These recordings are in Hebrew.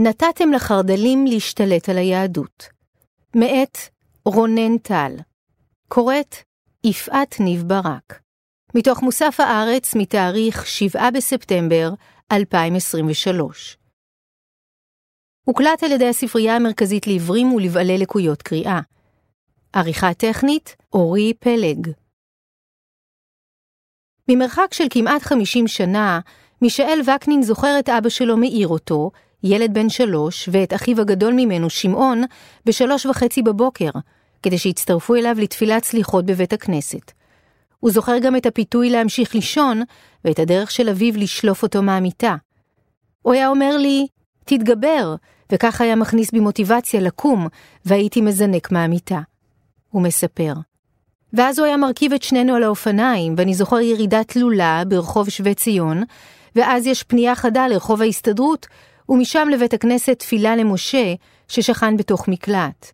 נתתם לחרד"לים להשתלט על היהדות. מאת רונן טל. קוראת יפעת ניב ברק. מתוך מוסף הארץ מתאריך 7 בספטמבר 2023. הוקלט על ידי הספרייה המרכזית לעיוורים ולבעלי לקויות קריאה. עריכה טכנית, אורי פלג. ממרחק של כמעט 50 שנה, מישאל וקנין זוכר את אבא שלו מעיר אותו, ילד בן שלוש, ואת אחיו הגדול ממנו, שמעון, בשלוש וחצי בבוקר, כדי שיצטרפו אליו לתפילת סליחות בבית הכנסת. הוא זוכר גם את הפיתוי להמשיך לישון, ואת הדרך של אביו לשלוף אותו מהמיטה. הוא היה אומר לי, תתגבר, וכך היה מכניס בי מוטיבציה לקום, והייתי מזנק מהמיטה. הוא מספר. ואז הוא היה מרכיב את שנינו על האופניים, ואני זוכר ירידה תלולה ברחוב שבי ציון, ואז יש פנייה חדה לרחוב ההסתדרות, ומשם לבית הכנסת תפילה למשה, ששכן בתוך מקלט.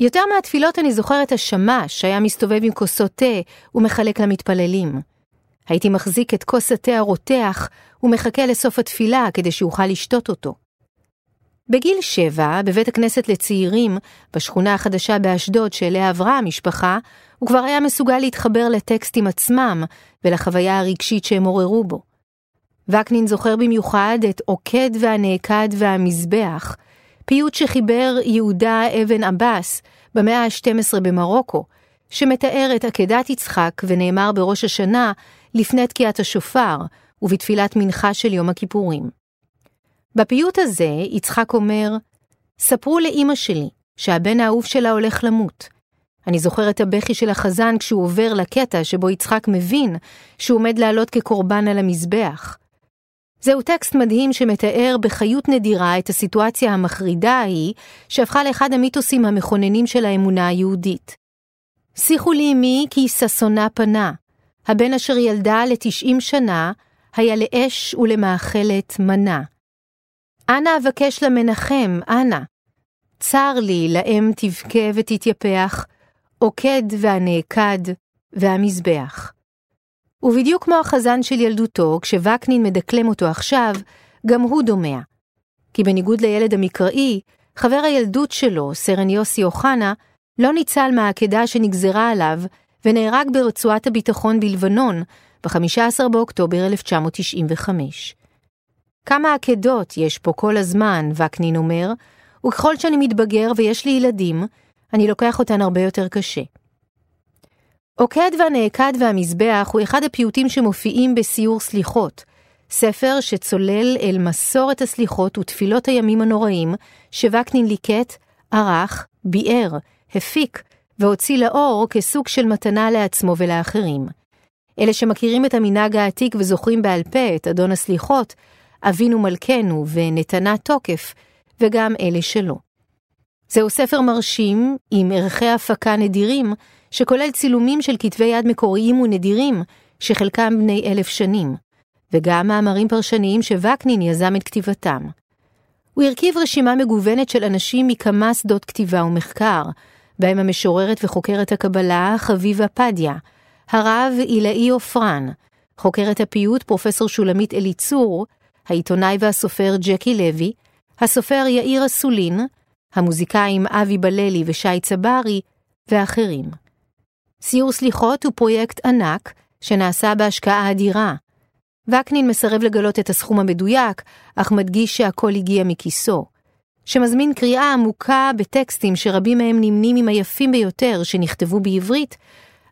יותר מהתפילות אני זוכרת השמש שהיה מסתובב עם כוסות תה ומחלק למתפללים. הייתי מחזיק את כוס התה הרותח ומחכה לסוף התפילה כדי שאוכל לשתות אותו. בגיל שבע, בבית הכנסת לצעירים, בשכונה החדשה באשדוד שאליה עברה המשפחה, הוא כבר היה מסוגל להתחבר לטקסטים עצמם ולחוויה הרגשית שהם עוררו בו. וקנין זוכר במיוחד את עוקד והנעקד והמזבח, פיוט שחיבר יהודה אבן עבאס במאה ה-12 במרוקו, שמתאר את עקדת יצחק ונאמר בראש השנה לפני תקיעת השופר ובתפילת מנחה של יום הכיפורים. בפיוט הזה יצחק אומר, ספרו לאימא שלי שהבן האהוב שלה הולך למות. אני זוכר את הבכי של החזן כשהוא עובר לקטע שבו יצחק מבין שהוא עומד לעלות כקורבן על המזבח. זהו טקסט מדהים שמתאר בחיות נדירה את הסיטואציה המחרידה ההיא, שהפכה לאחד המיתוסים המכוננים של האמונה היהודית. שיחו לי אמי כי ששונה פנה, הבן אשר ילדה לתשעים שנה, היה לאש ולמאכלת מנה. אנא אבקש למנחם, אנא. צר לי, לאם תבכה ותתייפח, עוקד והנעקד והמזבח. ובדיוק כמו החזן של ילדותו, כשווקנין מדקלם אותו עכשיו, גם הוא דומע. כי בניגוד לילד המקראי, חבר הילדות שלו, סרן יוסי אוחנה, לא ניצל מהעקדה שנגזרה עליו, ונהרג ברצועת הביטחון בלבנון, ב-15 באוקטובר 1995. כמה עקדות יש פה כל הזמן, וקנין אומר, וככל שאני מתבגר ויש לי ילדים, אני לוקח אותן הרבה יותר קשה. עוקד והנעקד והמזבח הוא אחד הפיוטים שמופיעים בסיור סליחות, ספר שצולל אל מסורת הסליחות ותפילות הימים הנוראים, שווקנין ליקט, ערך, ביער, הפיק והוציא לאור כסוג של מתנה לעצמו ולאחרים. אלה שמכירים את המנהג העתיק וזוכרים בעל פה את אדון הסליחות, אבינו מלכנו ונתנה תוקף, וגם אלה שלא. זהו ספר מרשים, עם ערכי הפקה נדירים, שכולל צילומים של כתבי יד מקוריים ונדירים, שחלקם בני אלף שנים, וגם מאמרים פרשניים שווקנין יזם את כתיבתם. הוא הרכיב רשימה מגוונת של אנשים מכמה שדות כתיבה ומחקר, בהם המשוררת וחוקרת הקבלה חביבה פדיה, הרב עילאי עופרן, חוקרת הפיוט פרופסור שולמית אליצור, העיתונאי והסופר ג'קי לוי, הסופר יאיר אסולין, המוזיקאים אבי בללי ושי צברי, ואחרים. סיור סליחות הוא פרויקט ענק שנעשה בהשקעה אדירה. וקנין מסרב לגלות את הסכום המדויק, אך מדגיש שהכל הגיע מכיסו. שמזמין קריאה עמוקה בטקסטים שרבים מהם נמנים עם היפים ביותר שנכתבו בעברית,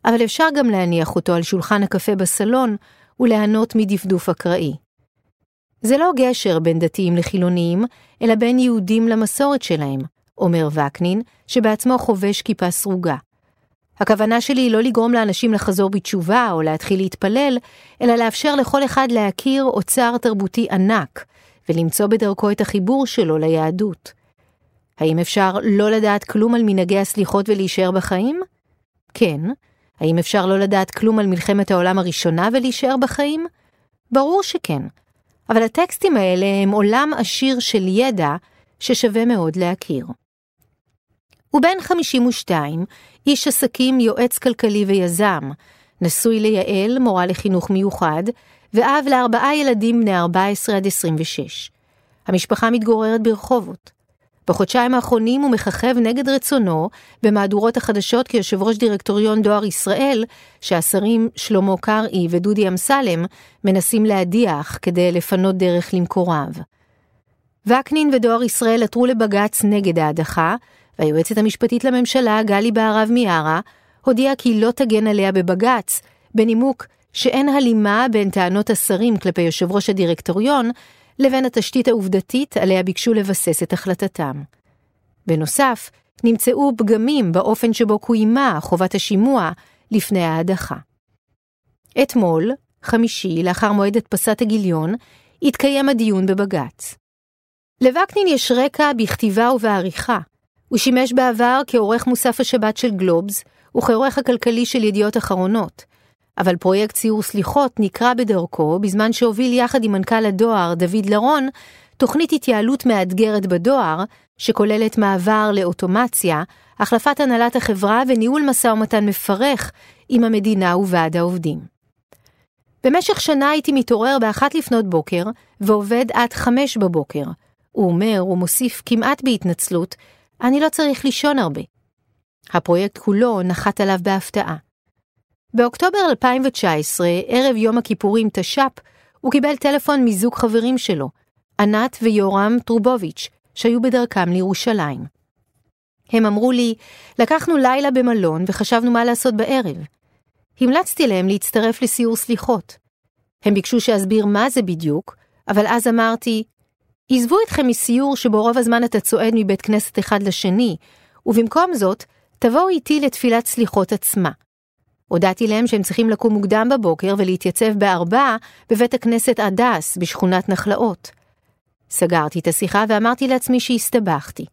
אבל אפשר גם להניח אותו על שולחן הקפה בסלון וליהנות מדפדוף אקראי. זה לא גשר בין דתיים לחילוניים, אלא בין יהודים למסורת שלהם, אומר וקנין, שבעצמו חובש כיפה סרוגה. הכוונה שלי היא לא לגרום לאנשים לחזור בתשובה או להתחיל להתפלל, אלא לאפשר לכל אחד להכיר אוצר תרבותי ענק, ולמצוא בדרכו את החיבור שלו ליהדות. האם אפשר לא לדעת כלום על מנהגי הסליחות ולהישאר בחיים? כן. האם אפשר לא לדעת כלום על מלחמת העולם הראשונה ולהישאר בחיים? ברור שכן. אבל הטקסטים האלה הם עולם עשיר של ידע ששווה מאוד להכיר. הוא בן 52, איש עסקים, יועץ כלכלי ויזם, נשוי ליעל, מורה לחינוך מיוחד, ואב לארבעה ילדים בני 14 עד 26. המשפחה מתגוררת ברחובות. בחודשיים האחרונים הוא מככב נגד רצונו במהדורות החדשות כיושב ראש דירקטוריון דואר ישראל, שהשרים שלמה קרעי ודודי אמסלם מנסים להדיח כדי לפנות דרך למקוריו. וקנין ודואר ישראל עתרו לבג"ץ נגד ההדחה, והיועצת המשפטית לממשלה, גלי בהרב מיארה, הודיעה כי לא תגן עליה בבג"ץ, בנימוק שאין הלימה בין טענות השרים כלפי יושב ראש הדירקטוריון לבין התשתית העובדתית עליה ביקשו לבסס את החלטתם. בנוסף, נמצאו פגמים באופן שבו קוימה חובת השימוע לפני ההדחה. אתמול, חמישי, לאחר מועד הדפסת הגיליון, התקיים הדיון בבג"ץ. לווקנין יש רקע בכתיבה ובעריכה. הוא שימש בעבר כעורך מוסף השבת של גלובס, וכעורך הכלכלי של ידיעות אחרונות, אבל פרויקט ציור סליחות נקרא בדרכו בזמן שהוביל יחד עם מנכ"ל הדואר, דוד לרון, תוכנית התייעלות מאתגרת בדואר, שכוללת מעבר לאוטומציה, החלפת הנהלת החברה וניהול משא ומתן מפרך עם המדינה וועד העובדים. במשך שנה הייתי מתעורר באחת לפנות בוקר ועובד עד חמש בבוקר. הוא אומר, הוא מוסיף כמעט בהתנצלות, אני לא צריך לישון הרבה. הפרויקט כולו נחת עליו בהפתעה. באוקטובר 2019, ערב יום הכיפורים תש"פ, הוא קיבל טלפון מזוג חברים שלו, ענת ויורם טרובוביץ', שהיו בדרכם לירושלים. הם אמרו לי, לקחנו לילה במלון וחשבנו מה לעשות בערב. המלצתי להם להצטרף לסיור סליחות. הם ביקשו שאסביר מה זה בדיוק, אבל אז אמרתי, עזבו אתכם מסיור שבו רוב הזמן אתה צועד מבית כנסת אחד לשני, ובמקום זאת, תבואו איתי לתפילת סליחות עצמה. הודעתי להם שהם צריכים לקום מוקדם בבוקר ולהתייצב בארבע בבית הכנסת הדס בשכונת נחלאות. סגרתי את השיחה ואמרתי לעצמי שהסתבכתי.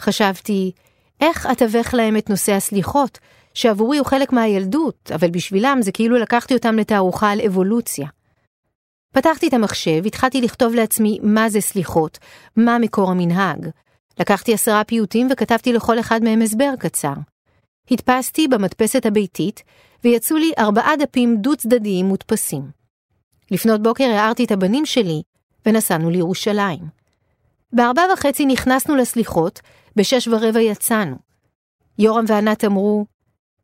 חשבתי, איך אתווך להם את נושא הסליחות, שעבורי הוא חלק מהילדות, אבל בשבילם זה כאילו לקחתי אותם לתערוכה על אבולוציה. פתחתי את המחשב, התחלתי לכתוב לעצמי מה זה סליחות, מה מקור המנהג. לקחתי עשרה פיוטים וכתבתי לכל אחד מהם הסבר קצר. הדפסתי במדפסת הביתית, ויצאו לי ארבעה דפים דו-צדדיים מודפסים. לפנות בוקר הערתי את הבנים שלי, ונסענו לירושלים. בארבע וחצי נכנסנו לסליחות, בשש ורבע יצאנו. יורם וענת אמרו,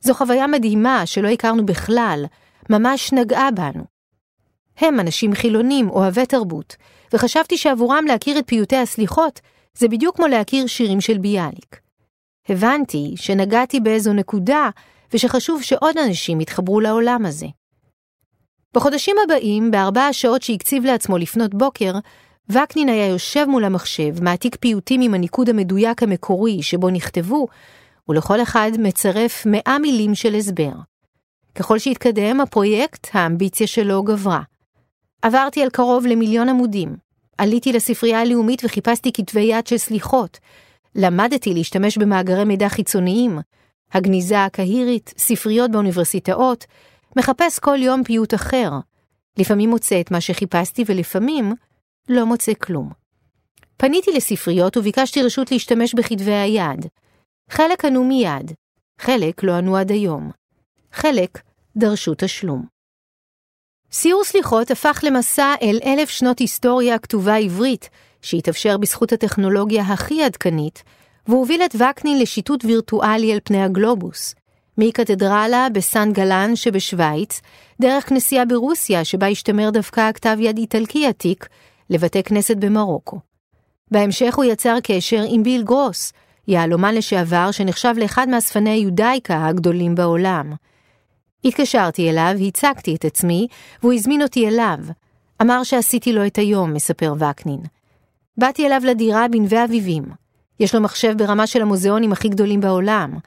זו חוויה מדהימה שלא הכרנו בכלל, ממש נגעה בנו. הם אנשים חילונים, אוהבי תרבות, וחשבתי שעבורם להכיר את פיוטי הסליחות, זה בדיוק כמו להכיר שירים של ביאליק. הבנתי שנגעתי באיזו נקודה, ושחשוב שעוד אנשים יתחברו לעולם הזה. בחודשים הבאים, בארבע השעות שהקציב לעצמו לפנות בוקר, וקנין היה יושב מול המחשב, מעתיק פיוטים עם הניקוד המדויק המקורי שבו נכתבו, ולכל אחד מצרף מאה מילים של הסבר. ככל שהתקדם הפרויקט, האמביציה שלו גברה. עברתי על קרוב למיליון עמודים. עליתי לספרייה הלאומית וחיפשתי כתבי יד של סליחות, למדתי להשתמש במאגרי מידע חיצוניים, הגניזה הקהירית, ספריות באוניברסיטאות, מחפש כל יום פיוט אחר. לפעמים מוצא את מה שחיפשתי ולפעמים לא מוצא כלום. פניתי לספריות וביקשתי רשות להשתמש בכתבי היד. חלק ענו מיד, חלק לא ענו עד היום. חלק דרשו תשלום. סיור סליחות הפך למסע אל אלף שנות היסטוריה כתובה עברית, שהתאפשר בזכות הטכנולוגיה הכי עדכנית, והוביל את וקנין לשיטוט וירטואלי על פני הגלובוס, מקתדרלה בסן גלן שבשוויץ, דרך כנסייה ברוסיה שבה השתמר דווקא כתב יד איטלקי עתיק, לבתי כנסת במרוקו. בהמשך הוא יצר קשר עם ביל גרוס, יהלומן לשעבר שנחשב לאחד מאספני היודאיקה הגדולים בעולם. התקשרתי אליו, הצגתי את עצמי, והוא הזמין אותי אליו. אמר שעשיתי לו את היום, מספר וקנין. באתי אליו לדירה בנווה אביבים. יש לו מחשב ברמה של המוזיאונים הכי גדולים בעולם.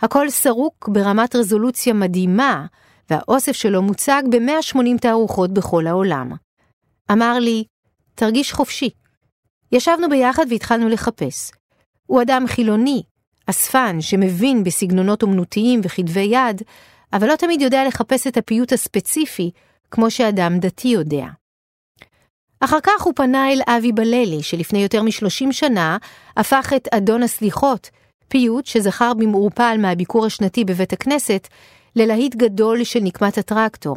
הכל סרוק ברמת רזולוציה מדהימה, והאוסף שלו מוצג ב-180 תערוכות בכל העולם. אמר לי, תרגיש חופשי. ישבנו ביחד והתחלנו לחפש. הוא אדם חילוני, אספן שמבין בסגנונות אומנותיים וכתבי יד, אבל לא תמיד יודע לחפש את הפיוט הספציפי, כמו שאדם דתי יודע. אחר כך הוא פנה אל אבי בללי, שלפני יותר משלושים שנה הפך את אדון הסליחות, פיוט שזכר במעורפל מהביקור השנתי בבית הכנסת, ללהיט גדול של נקמת הטרקטור.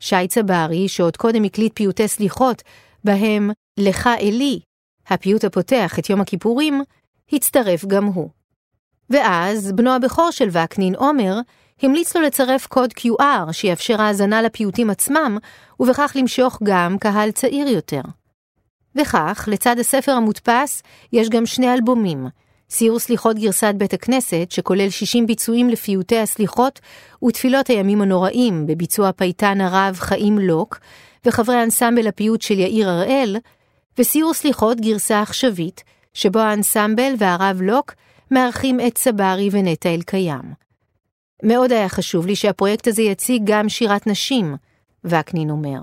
שי צברי, שעוד קודם הקליט פיוטי סליחות, בהם "לך אלי", הפיוט הפותח את יום הכיפורים, הצטרף גם הוא. ואז בנו הבכור של וקנין, עומר, המליץ לו לצרף קוד QR שיאפשר האזנה לפיוטים עצמם, ובכך למשוך גם קהל צעיר יותר. וכך, לצד הספר המודפס, יש גם שני אלבומים, סיור סליחות גרסת בית הכנסת, שכולל 60 ביצועים לפיוטי הסליחות ותפילות הימים הנוראים בביצוע פייטן הרב חיים לוק, וחברי אנסמבל הפיוט של יאיר הראל, וסיור סליחות גרסה עכשווית, שבו האנסמבל והרב לוק מארחים את צברי ונטע אלקיים. מאוד היה חשוב לי שהפרויקט הזה יציג גם שירת נשים, וקנין אומר.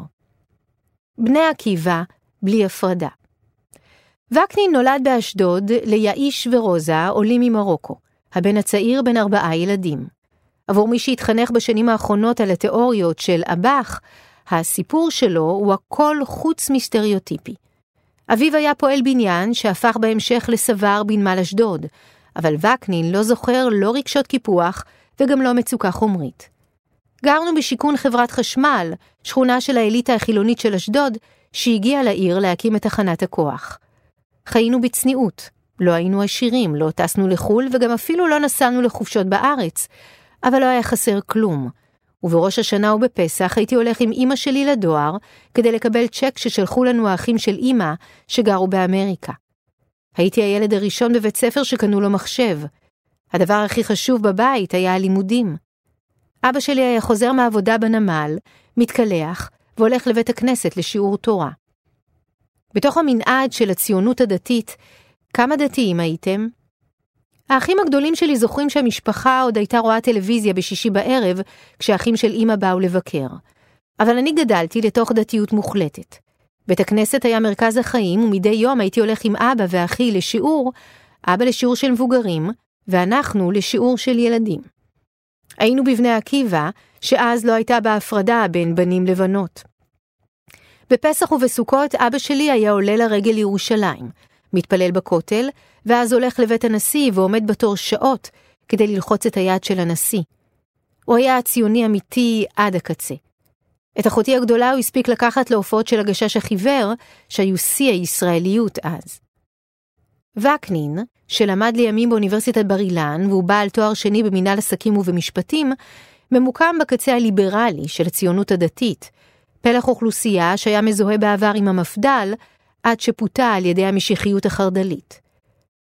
בני עקיבא, בלי הפרדה. וקנין נולד באשדוד ליאיש ורוזה, עולים ממרוקו, הבן הצעיר בין ארבעה ילדים. עבור מי שהתחנך בשנים האחרונות על התיאוריות של אב"ח, הסיפור שלו הוא הכל חוץ מסטריאוטיפי. אביו היה פועל בניין שהפך בהמשך לסבר בנמל אשדוד, אבל וקנין לא זוכר לא רגשות קיפוח וגם לא מצוקה חומרית. גרנו בשיכון חברת חשמל, שכונה של האליטה החילונית של אשדוד, שהגיעה לעיר להקים את תחנת הכוח. חיינו בצניעות, לא היינו עשירים, לא טסנו לחו"ל וגם אפילו לא נסענו לחופשות בארץ, אבל לא היה חסר כלום. ובראש השנה ובפסח הייתי הולך עם אמא שלי לדואר כדי לקבל צ'ק ששלחו לנו האחים של אמא שגרו באמריקה. הייתי הילד הראשון בבית ספר שקנו לו מחשב. הדבר הכי חשוב בבית היה הלימודים. אבא שלי היה חוזר מהעבודה בנמל, מתקלח, והולך לבית הכנסת לשיעור תורה. בתוך המנעד של הציונות הדתית, כמה דתיים הייתם? האחים הגדולים שלי זוכרים שהמשפחה עוד הייתה רואה טלוויזיה בשישי בערב, כשהאחים של אמא באו לבקר. אבל אני גדלתי לתוך דתיות מוחלטת. בית הכנסת היה מרכז החיים, ומדי יום הייתי הולך עם אבא ואחי לשיעור, אבא לשיעור של מבוגרים, ואנחנו לשיעור של ילדים. היינו בבני עקיבא, שאז לא הייתה בה הפרדה בין בנים לבנות. בפסח ובסוכות אבא שלי היה עולה לרגל לירושלים, מתפלל בכותל, ואז הולך לבית הנשיא ועומד בתור שעות כדי ללחוץ את היד של הנשיא. הוא היה ציוני אמיתי עד הקצה. את אחותי הגדולה הוא הספיק לקחת להופעות של הגשש החיוור, שהיו שיא הישראליות אז. וקנין, שלמד לימים באוניברסיטת בר אילן, והוא בעל תואר שני במנהל עסקים ובמשפטים, ממוקם בקצה הליברלי של הציונות הדתית, פלח אוכלוסייה שהיה מזוהה בעבר עם המפד"ל, עד שפוטה על ידי המשיחיות החרד"לית.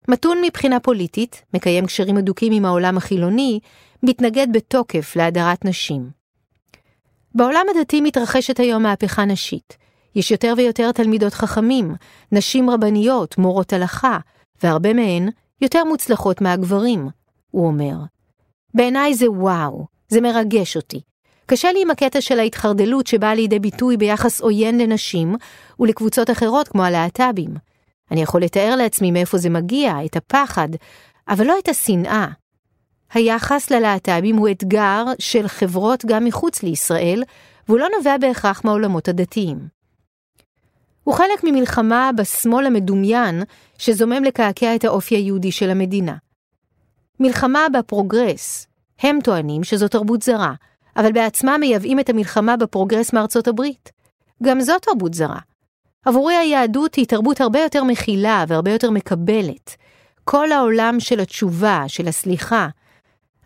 מתון מבחינה פוליטית, מקיים קשרים הדוקים עם העולם החילוני, מתנגד בתוקף להדרת נשים. בעולם הדתי מתרחשת היום מהפכה נשית. יש יותר ויותר תלמידות חכמים, נשים רבניות, מורות הלכה, והרבה מהן יותר מוצלחות מהגברים, הוא אומר. בעיניי זה וואו, זה מרגש אותי. קשה לי עם הקטע של ההתחרדלות שבאה לידי ביטוי ביחס עוין לנשים ולקבוצות אחרות כמו הלהט"בים. אני יכול לתאר לעצמי מאיפה זה מגיע, את הפחד, אבל לא את השנאה. היחס ללהט"בים הוא אתגר של חברות גם מחוץ לישראל, והוא לא נובע בהכרח מהעולמות הדתיים. הוא חלק ממלחמה בשמאל המדומיין שזומם לקעקע את האופי היהודי של המדינה. מלחמה בפרוגרס. הם טוענים שזו תרבות זרה, אבל בעצמם מייבאים את המלחמה בפרוגרס מארצות הברית. גם זו תרבות זרה. עבורי היהדות היא תרבות הרבה יותר מכילה והרבה יותר מקבלת. כל העולם של התשובה, של הסליחה.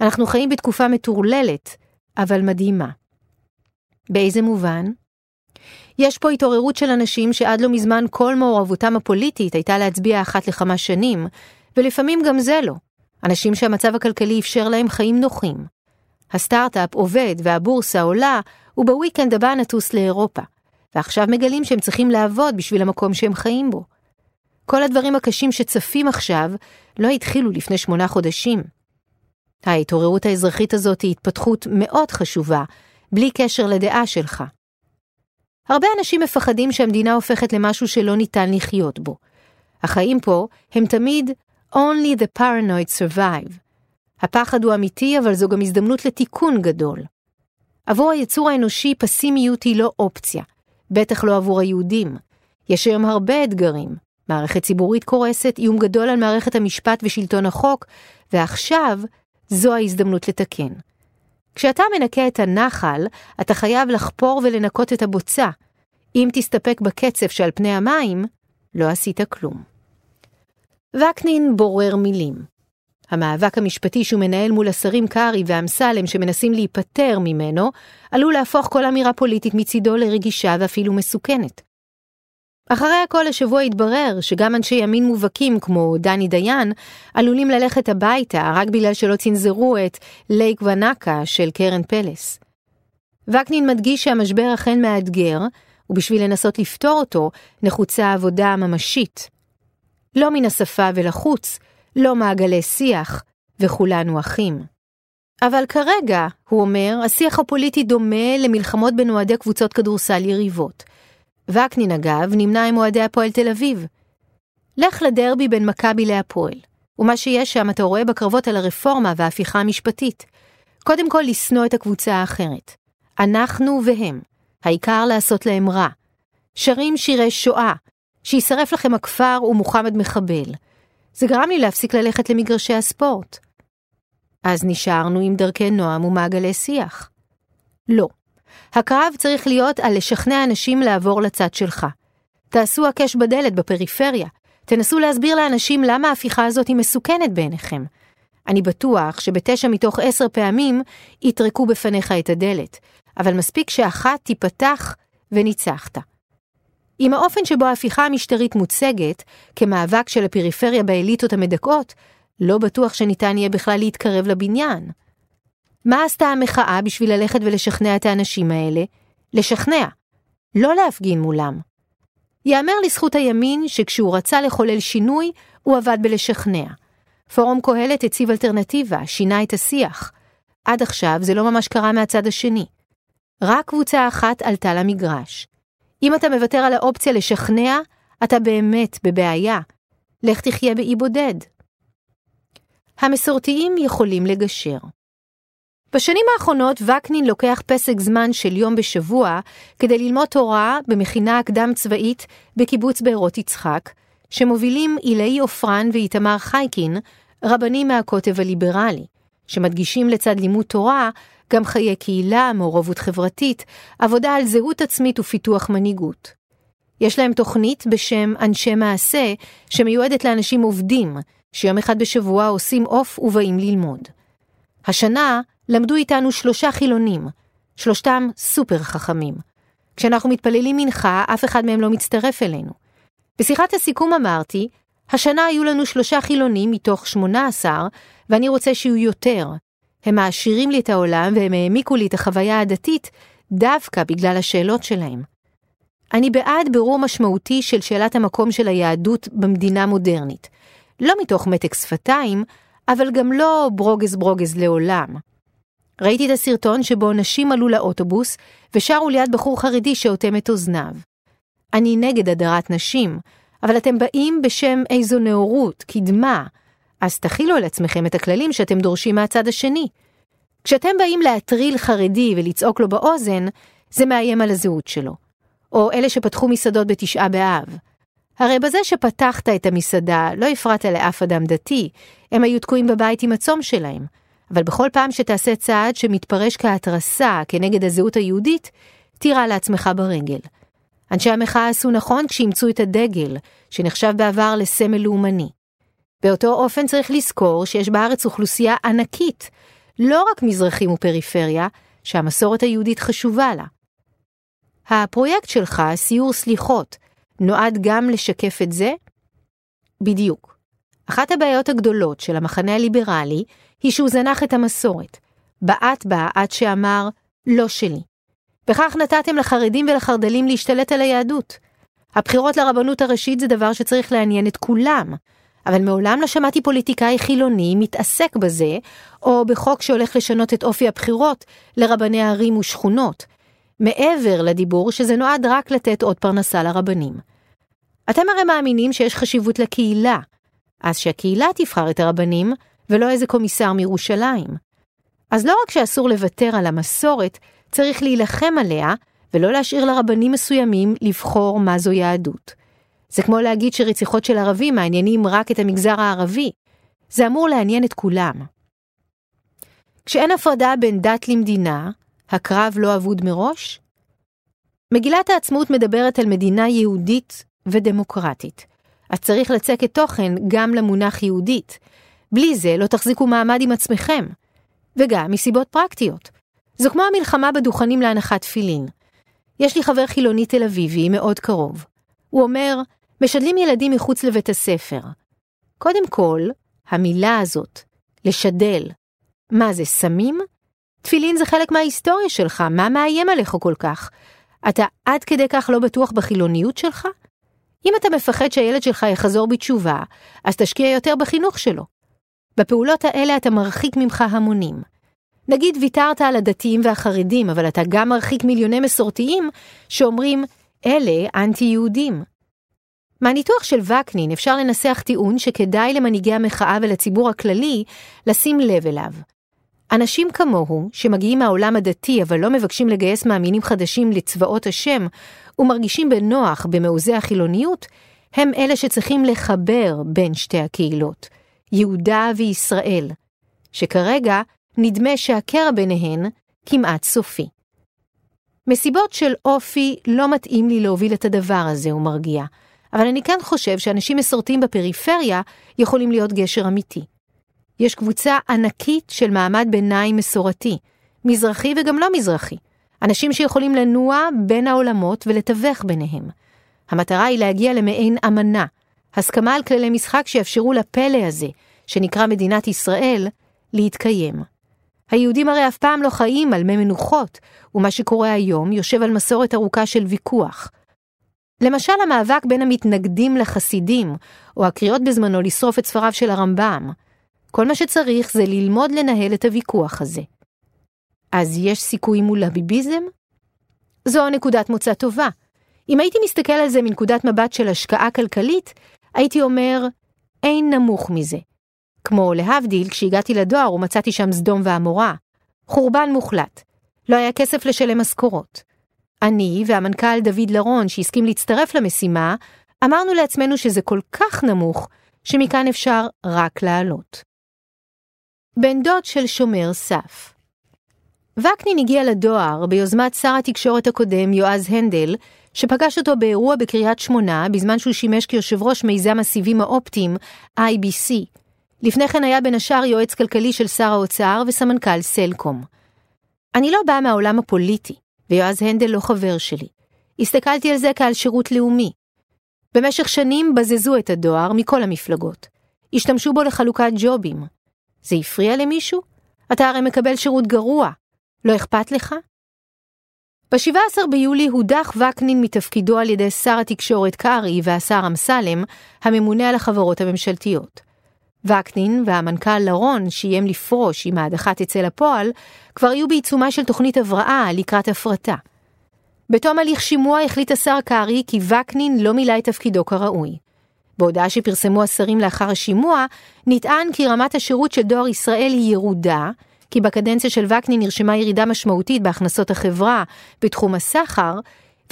אנחנו חיים בתקופה מטורללת, אבל מדהימה. באיזה מובן? יש פה התעוררות של אנשים שעד לא מזמן כל מעורבותם הפוליטית הייתה להצביע אחת לכמה שנים, ולפעמים גם זה לא. אנשים שהמצב הכלכלי אפשר להם חיים נוחים. הסטארט-אפ עובד והבורסה עולה, ובוויקנד הבא נטוס לאירופה. ועכשיו מגלים שהם צריכים לעבוד בשביל המקום שהם חיים בו. כל הדברים הקשים שצפים עכשיו לא התחילו לפני שמונה חודשים. ההתעוררות האזרחית הזאת היא התפתחות מאוד חשובה, בלי קשר לדעה שלך. הרבה אנשים מפחדים שהמדינה הופכת למשהו שלא ניתן לחיות בו. החיים פה הם תמיד Only the paranoid survive. הפחד הוא אמיתי, אבל זו גם הזדמנות לתיקון גדול. עבור היצור האנושי פסימיות היא לא אופציה, בטח לא עבור היהודים. יש היום הרבה אתגרים. מערכת ציבורית קורסת, איום גדול על מערכת המשפט ושלטון החוק, ועכשיו זו ההזדמנות לתקן. כשאתה מנקה את הנחל, אתה חייב לחפור ולנקות את הבוצה. אם תסתפק בקצף שעל פני המים, לא עשית כלום. וקנין בורר מילים. המאבק המשפטי שהוא מנהל מול השרים קרעי ואמסלם שמנסים להיפטר ממנו, עלול להפוך כל אמירה פוליטית מצידו לרגישה ואפילו מסוכנת. אחרי הכל השבוע התברר שגם אנשי ימין מובהקים כמו דני דיין עלולים ללכת הביתה רק בגלל שלא צנזרו את לייק ונקה של קרן פלס. וקנין מדגיש שהמשבר אכן מאתגר, ובשביל לנסות לפתור אותו נחוצה עבודה ממשית. לא מן השפה ולחוץ, לא מעגלי שיח, וכולנו אחים. אבל כרגע, הוא אומר, השיח הפוליטי דומה למלחמות בין אוהדי קבוצות כדורסל יריבות. וקנין אגב נמנה עם אוהדי הפועל תל אביב. לך לדרבי בין מכבי להפועל, ומה שיש שם אתה רואה בקרבות על הרפורמה וההפיכה המשפטית. קודם כל לשנוא את הקבוצה האחרת. אנחנו והם. העיקר לעשות להם רע. שרים שירי שואה, שישרף לכם הכפר ומוחמד מחבל. זה גרם לי להפסיק ללכת למגרשי הספורט. אז נשארנו עם דרכי נועם ומעגלי שיח. לא. הקרב צריך להיות על לשכנע אנשים לעבור לצד שלך. תעשו הקש בדלת בפריפריה. תנסו להסביר לאנשים למה ההפיכה הזאת היא מסוכנת בעיניכם. אני בטוח שבתשע מתוך עשר פעמים יטרקו בפניך את הדלת, אבל מספיק שאחת תיפתח וניצחת. עם האופן שבו ההפיכה המשטרית מוצגת, כמאבק של הפריפריה באליטות המדכאות, לא בטוח שניתן יהיה בכלל להתקרב לבניין. מה עשתה המחאה בשביל ללכת ולשכנע את האנשים האלה? לשכנע, לא להפגין מולם. יאמר לזכות הימין שכשהוא רצה לחולל שינוי, הוא עבד בלשכנע. פורום קהלת הציב אלטרנטיבה, שינה את השיח. עד עכשיו זה לא ממש קרה מהצד השני. רק קבוצה אחת עלתה למגרש. אם אתה מוותר על האופציה לשכנע, אתה באמת בבעיה. לך תחיה באי בודד. המסורתיים יכולים לגשר. בשנים האחרונות וקנין לוקח פסק זמן של יום בשבוע כדי ללמוד תורה במכינה הקדם צבאית בקיבוץ בארות יצחק, שמובילים אילי עופרן ואיתמר חייקין, רבנים מהקוטב הליברלי, שמדגישים לצד לימוד תורה גם חיי קהילה, מעורבות חברתית, עבודה על זהות עצמית ופיתוח מנהיגות. יש להם תוכנית בשם אנשי מעשה, שמיועדת לאנשים עובדים, שיום אחד בשבוע עושים עוף ובאים ללמוד. השנה למדו איתנו שלושה חילונים, שלושתם סופר חכמים. כשאנחנו מתפללים מנחה, אף אחד מהם לא מצטרף אלינו. בשיחת הסיכום אמרתי, השנה היו לנו שלושה חילונים מתוך שמונה עשר, ואני רוצה שיהיו יותר, הם מעשירים לי את העולם והם העמיקו לי את החוויה הדתית דווקא בגלל השאלות שלהם. אני בעד בירור משמעותי של שאלת המקום של היהדות במדינה מודרנית. לא מתוך מתק שפתיים, אבל גם לא ברוגז ברוגז לעולם. ראיתי את הסרטון שבו נשים עלו לאוטובוס ושרו ליד בחור חרדי שאוטם את אוזניו. אני נגד הדרת נשים, אבל אתם באים בשם איזו נאורות, קדמה, אז תכילו על עצמכם את הכללים שאתם דורשים מהצד השני. כשאתם באים להטריל חרדי ולצעוק לו באוזן, זה מאיים על הזהות שלו. או אלה שפתחו מסעדות בתשעה באב. הרי בזה שפתחת את המסעדה, לא הפרעת לאף אדם דתי, הם היו תקועים בבית עם הצום שלהם. אבל בכל פעם שתעשה צעד שמתפרש כהתרסה כנגד הזהות היהודית, תירה לעצמך ברגל. אנשי המחאה עשו נכון כשאימצו את הדגל, שנחשב בעבר לסמל לאומני. באותו אופן צריך לזכור שיש בארץ אוכלוסייה ענקית, לא רק מזרחים ופריפריה, שהמסורת היהודית חשובה לה. הפרויקט שלך, סיור סליחות, נועד גם לשקף את זה? בדיוק. אחת הבעיות הגדולות של המחנה הליברלי היא שהוא זנח את המסורת. בעט בה עד שאמר, לא שלי. בכך נתתם לחרדים ולחרדלים להשתלט על היהדות. הבחירות לרבנות הראשית זה דבר שצריך לעניין את כולם, אבל מעולם לא שמעתי פוליטיקאי חילוני מתעסק בזה, או בחוק שהולך לשנות את אופי הבחירות לרבני ערים ושכונות, מעבר לדיבור שזה נועד רק לתת עוד פרנסה לרבנים. אתם הרי מאמינים שיש חשיבות לקהילה, אז שהקהילה תבחר את הרבנים, ולא איזה קומיסר מירושלים. אז לא רק שאסור לוותר על המסורת, צריך להילחם עליה, ולא להשאיר לרבנים מסוימים לבחור מה זו יהדות. זה כמו להגיד שרציחות של ערבים מעניינים רק את המגזר הערבי. זה אמור לעניין את כולם. כשאין הפרדה בין דת למדינה, הקרב לא אבוד מראש? מגילת העצמאות מדברת על מדינה יהודית ודמוקרטית, אז צריך לצקת תוכן גם למונח יהודית. בלי זה לא תחזיקו מעמד עם עצמכם. וגם מסיבות פרקטיות. זו כמו המלחמה בדוכנים להנחת תפילין. יש לי חבר חילוני תל אביבי מאוד קרוב. הוא אומר, משדלים ילדים מחוץ לבית הספר. קודם כל, המילה הזאת, לשדל, מה זה, סמים? תפילין זה חלק מההיסטוריה שלך, מה מאיים עליך כל כך? אתה עד כדי כך לא בטוח בחילוניות שלך? אם אתה מפחד שהילד שלך יחזור בתשובה, אז תשקיע יותר בחינוך שלו. בפעולות האלה אתה מרחיק ממך המונים. נגיד ויתרת על הדתיים והחרדים, אבל אתה גם מרחיק מיליוני מסורתיים שאומרים, אלה אנטי-יהודים. מהניתוח של וקנין אפשר לנסח טיעון שכדאי למנהיגי המחאה ולציבור הכללי לשים לב אליו. אנשים כמוהו, שמגיעים מהעולם הדתי אבל לא מבקשים לגייס מאמינים חדשים לצבאות השם, ומרגישים בנוח במעוזי החילוניות, הם אלה שצריכים לחבר בין שתי הקהילות, יהודה וישראל, שכרגע נדמה שהקרע ביניהן כמעט סופי. מסיבות של אופי לא מתאים לי להוביל את הדבר הזה, הוא מרגיע, אבל אני כן חושב שאנשים מסורתיים בפריפריה יכולים להיות גשר אמיתי. יש קבוצה ענקית של מעמד ביניים מסורתי, מזרחי וגם לא מזרחי, אנשים שיכולים לנוע בין העולמות ולתווך ביניהם. המטרה היא להגיע למעין אמנה, הסכמה על כללי משחק שיאפשרו לפלא הזה, שנקרא מדינת ישראל, להתקיים. היהודים הרי אף פעם לא חיים על מי מנוחות, ומה שקורה היום יושב על מסורת ארוכה של ויכוח. למשל המאבק בין המתנגדים לחסידים, או הקריאות בזמנו לשרוף את ספריו של הרמב"ם. כל מה שצריך זה ללמוד לנהל את הוויכוח הזה. אז יש סיכוי מול הביביזם? זו נקודת מוצא טובה. אם הייתי מסתכל על זה מנקודת מבט של השקעה כלכלית, הייתי אומר, אין נמוך מזה. כמו להבדיל, כשהגעתי לדואר ומצאתי שם סדום ועמורה. חורבן מוחלט. לא היה כסף לשלם משכורות. אני והמנכ"ל דוד לרון, שהסכים להצטרף למשימה, אמרנו לעצמנו שזה כל כך נמוך, שמכאן אפשר רק לעלות. בן דוד של שומר סף וקנין הגיע לדואר ביוזמת שר התקשורת הקודם יועז הנדל, שפגש אותו באירוע בקריית שמונה בזמן שהוא שימש כיושב ראש מיזם הסיבים האופטיים, IBC. לפני כן היה בין השאר יועץ כלכלי של שר האוצר וסמנכ"ל סלקום. אני לא באה מהעולם הפוליטי, ויועז הנדל לא חבר שלי. הסתכלתי על זה כעל שירות לאומי. במשך שנים בזזו את הדואר מכל המפלגות. השתמשו בו לחלוקת ג'ובים. זה הפריע למישהו? אתה הרי מקבל שירות גרוע. לא אכפת לך? ב-17 ביולי הודח וקנין מתפקידו על ידי שר התקשורת קרעי והשר אמסלם, הממונה על החברות הממשלתיות. וקנין והמנכ"ל לרון, שאיים לפרוש אם ההדחה תצא לפועל, כבר היו בעיצומה של תוכנית הבראה לקראת הפרטה. בתום הליך שימוע החליט השר קרעי כי וקנין לא מילא את תפקידו כראוי. בהודעה שפרסמו השרים לאחר השימוע, נטען כי רמת השירות של דואר ישראל היא ירודה, כי בקדנציה של וקנין נרשמה ירידה משמעותית בהכנסות החברה בתחום הסחר,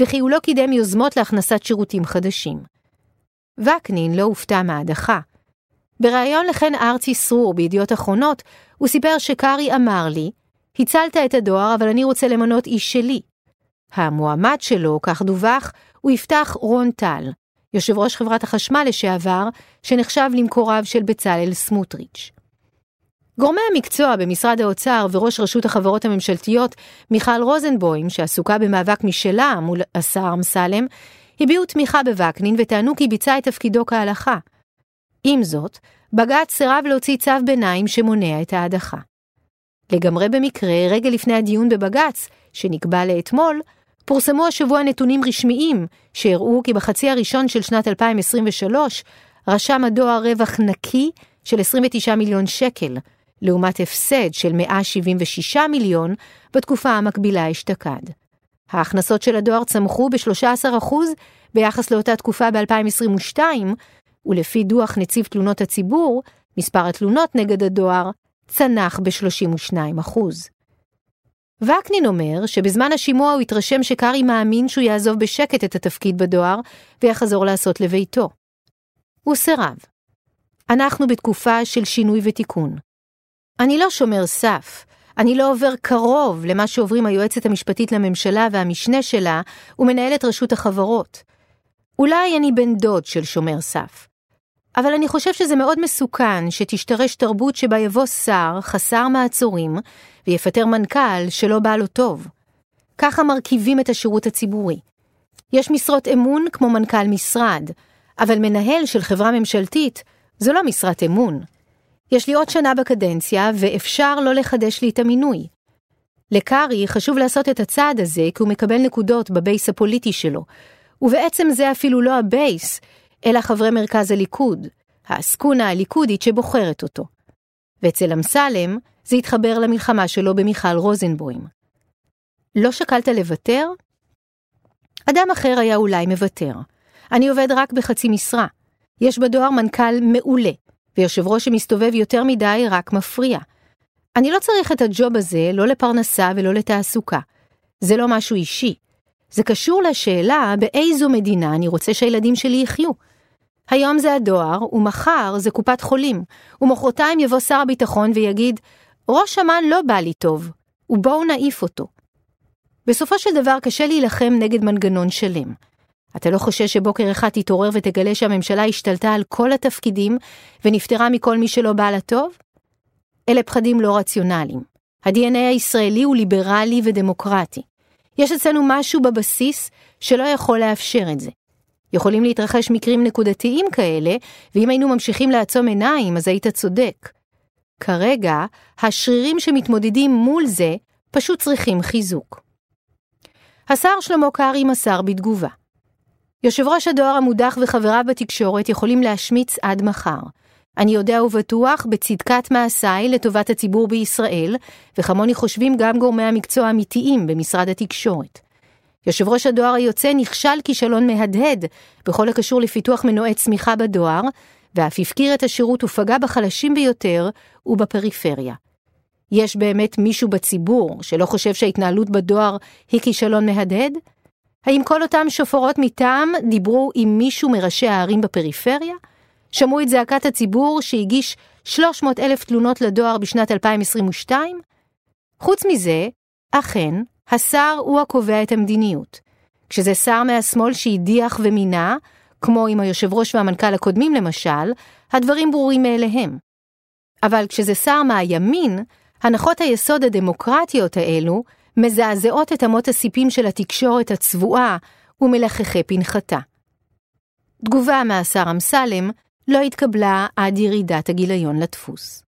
וכי הוא לא קידם יוזמות להכנסת שירותים חדשים. וקנין לא הופתע מההדחה. בריאיון לכן ארצי סרור בידיעות אחרונות, הוא סיפר שקארי אמר לי, הצלת את הדואר אבל אני רוצה למנות איש שלי. המועמד שלו, כך דווח, הוא יפתח רון טל, יושב ראש חברת החשמל לשעבר, שנחשב למקורב של בצלאל סמוטריץ'. גורמי המקצוע במשרד האוצר וראש רשות החברות הממשלתיות, מיכל רוזנבוים, שעסוקה במאבק משלה מול השר אמסלם, הביעו תמיכה בווקנין וטענו כי ביצע את תפקידו כהלכה. עם זאת, בג"ץ סירב להוציא צו ביניים שמונע את ההדחה. לגמרי במקרה, רגע לפני הדיון בבג"ץ, שנקבע לאתמול, פורסמו השבוע נתונים רשמיים שהראו כי בחצי הראשון של שנת 2023 רשם הדואר רווח נקי של 29 מיליון שקל, לעומת הפסד של 176 מיליון בתקופה המקבילה אשתקד. ההכנסות של הדואר צמחו ב-13% ביחס לאותה תקופה ב-2022, ולפי דוח נציב תלונות הציבור, מספר התלונות נגד הדואר צנח ב-32%. וקנין אומר שבזמן השימוע הוא התרשם שקארי מאמין שהוא יעזוב בשקט את התפקיד בדואר ויחזור לעשות לביתו. הוא סירב. אנחנו בתקופה של שינוי ותיקון. אני לא שומר סף, אני לא עובר קרוב למה שעוברים היועצת המשפטית לממשלה והמשנה שלה ומנהלת רשות החברות. אולי אני בן דוד של שומר סף, אבל אני חושב שזה מאוד מסוכן שתשתרש תרבות שבה יבוא שר חסר מעצורים ויפטר מנכ"ל שלא בא לו טוב. ככה מרכיבים את השירות הציבורי. יש משרות אמון כמו מנכ"ל משרד, אבל מנהל של חברה ממשלתית זו לא משרת אמון. יש לי עוד שנה בקדנציה ואפשר לא לחדש לי את המינוי. לקרעי חשוב לעשות את הצעד הזה כי הוא מקבל נקודות ב base הפוליטי שלו, ובעצם זה אפילו לא ה base, אלא חברי מרכז הליכוד, העסקונה הליכודית שבוחרת אותו. ואצל אמסלם זה התחבר למלחמה שלו במיכל רוזנבוים. לא שקלת לוותר? אדם אחר היה אולי מוותר. אני עובד רק בחצי משרה. יש בדואר מנכ"ל מעולה, ויושב ראש שמסתובב יותר מדי רק מפריע. אני לא צריך את הג'וב הזה לא לפרנסה ולא לתעסוקה. זה לא משהו אישי. זה קשור לשאלה באיזו מדינה אני רוצה שהילדים שלי יחיו. היום זה הדואר, ומחר זה קופת חולים, ומחרתיים יבוא שר הביטחון ויגיד, ראש אמ"ן לא בא לי טוב, ובואו נעיף אותו. בסופו של דבר קשה להילחם נגד מנגנון שלם. אתה לא חושש שבוקר אחד תתעורר ותגלה שהממשלה השתלטה על כל התפקידים ונפטרה מכל מי שלא בא לה טוב? אלה פחדים לא רציונליים. ה-DNA הישראלי הוא ליברלי ודמוקרטי. יש אצלנו משהו בבסיס שלא יכול לאפשר את זה. יכולים להתרחש מקרים נקודתיים כאלה, ואם היינו ממשיכים לעצום עיניים, אז היית צודק. כרגע, השרירים שמתמודדים מול זה פשוט צריכים חיזוק. השר שלמה קרעי מסר בתגובה. יושב ראש הדואר המודח וחבריו בתקשורת יכולים להשמיץ עד מחר. אני יודע ובטוח בצדקת מעשיי לטובת הציבור בישראל, וכמוני חושבים גם גורמי המקצוע האמיתיים במשרד התקשורת. יושב ראש הדואר היוצא נכשל כישלון מהדהד בכל הקשור לפיתוח מנועי צמיחה בדואר, ואף הפקיר את השירות ופגע בחלשים ביותר ובפריפריה. יש באמת מישהו בציבור שלא חושב שההתנהלות בדואר היא כישלון מהדהד? האם כל אותם שופרות מטעם דיברו עם מישהו מראשי הערים בפריפריה? שמעו את זעקת הציבור שהגיש 300 אלף תלונות לדואר בשנת 2022? חוץ מזה, אכן, השר הוא הקובע את המדיניות. כשזה שר מהשמאל שהדיח ומינה, כמו עם היושב ראש והמנכ"ל הקודמים למשל, הדברים ברורים מאליהם. אבל כשזה שר מהימין, הנחות היסוד הדמוקרטיות האלו מזעזעות את אמות הסיפים של התקשורת הצבועה ומלחכי פנחתה. תגובה מהשר אמסלם לא התקבלה עד ירידת הגיליון לדפוס.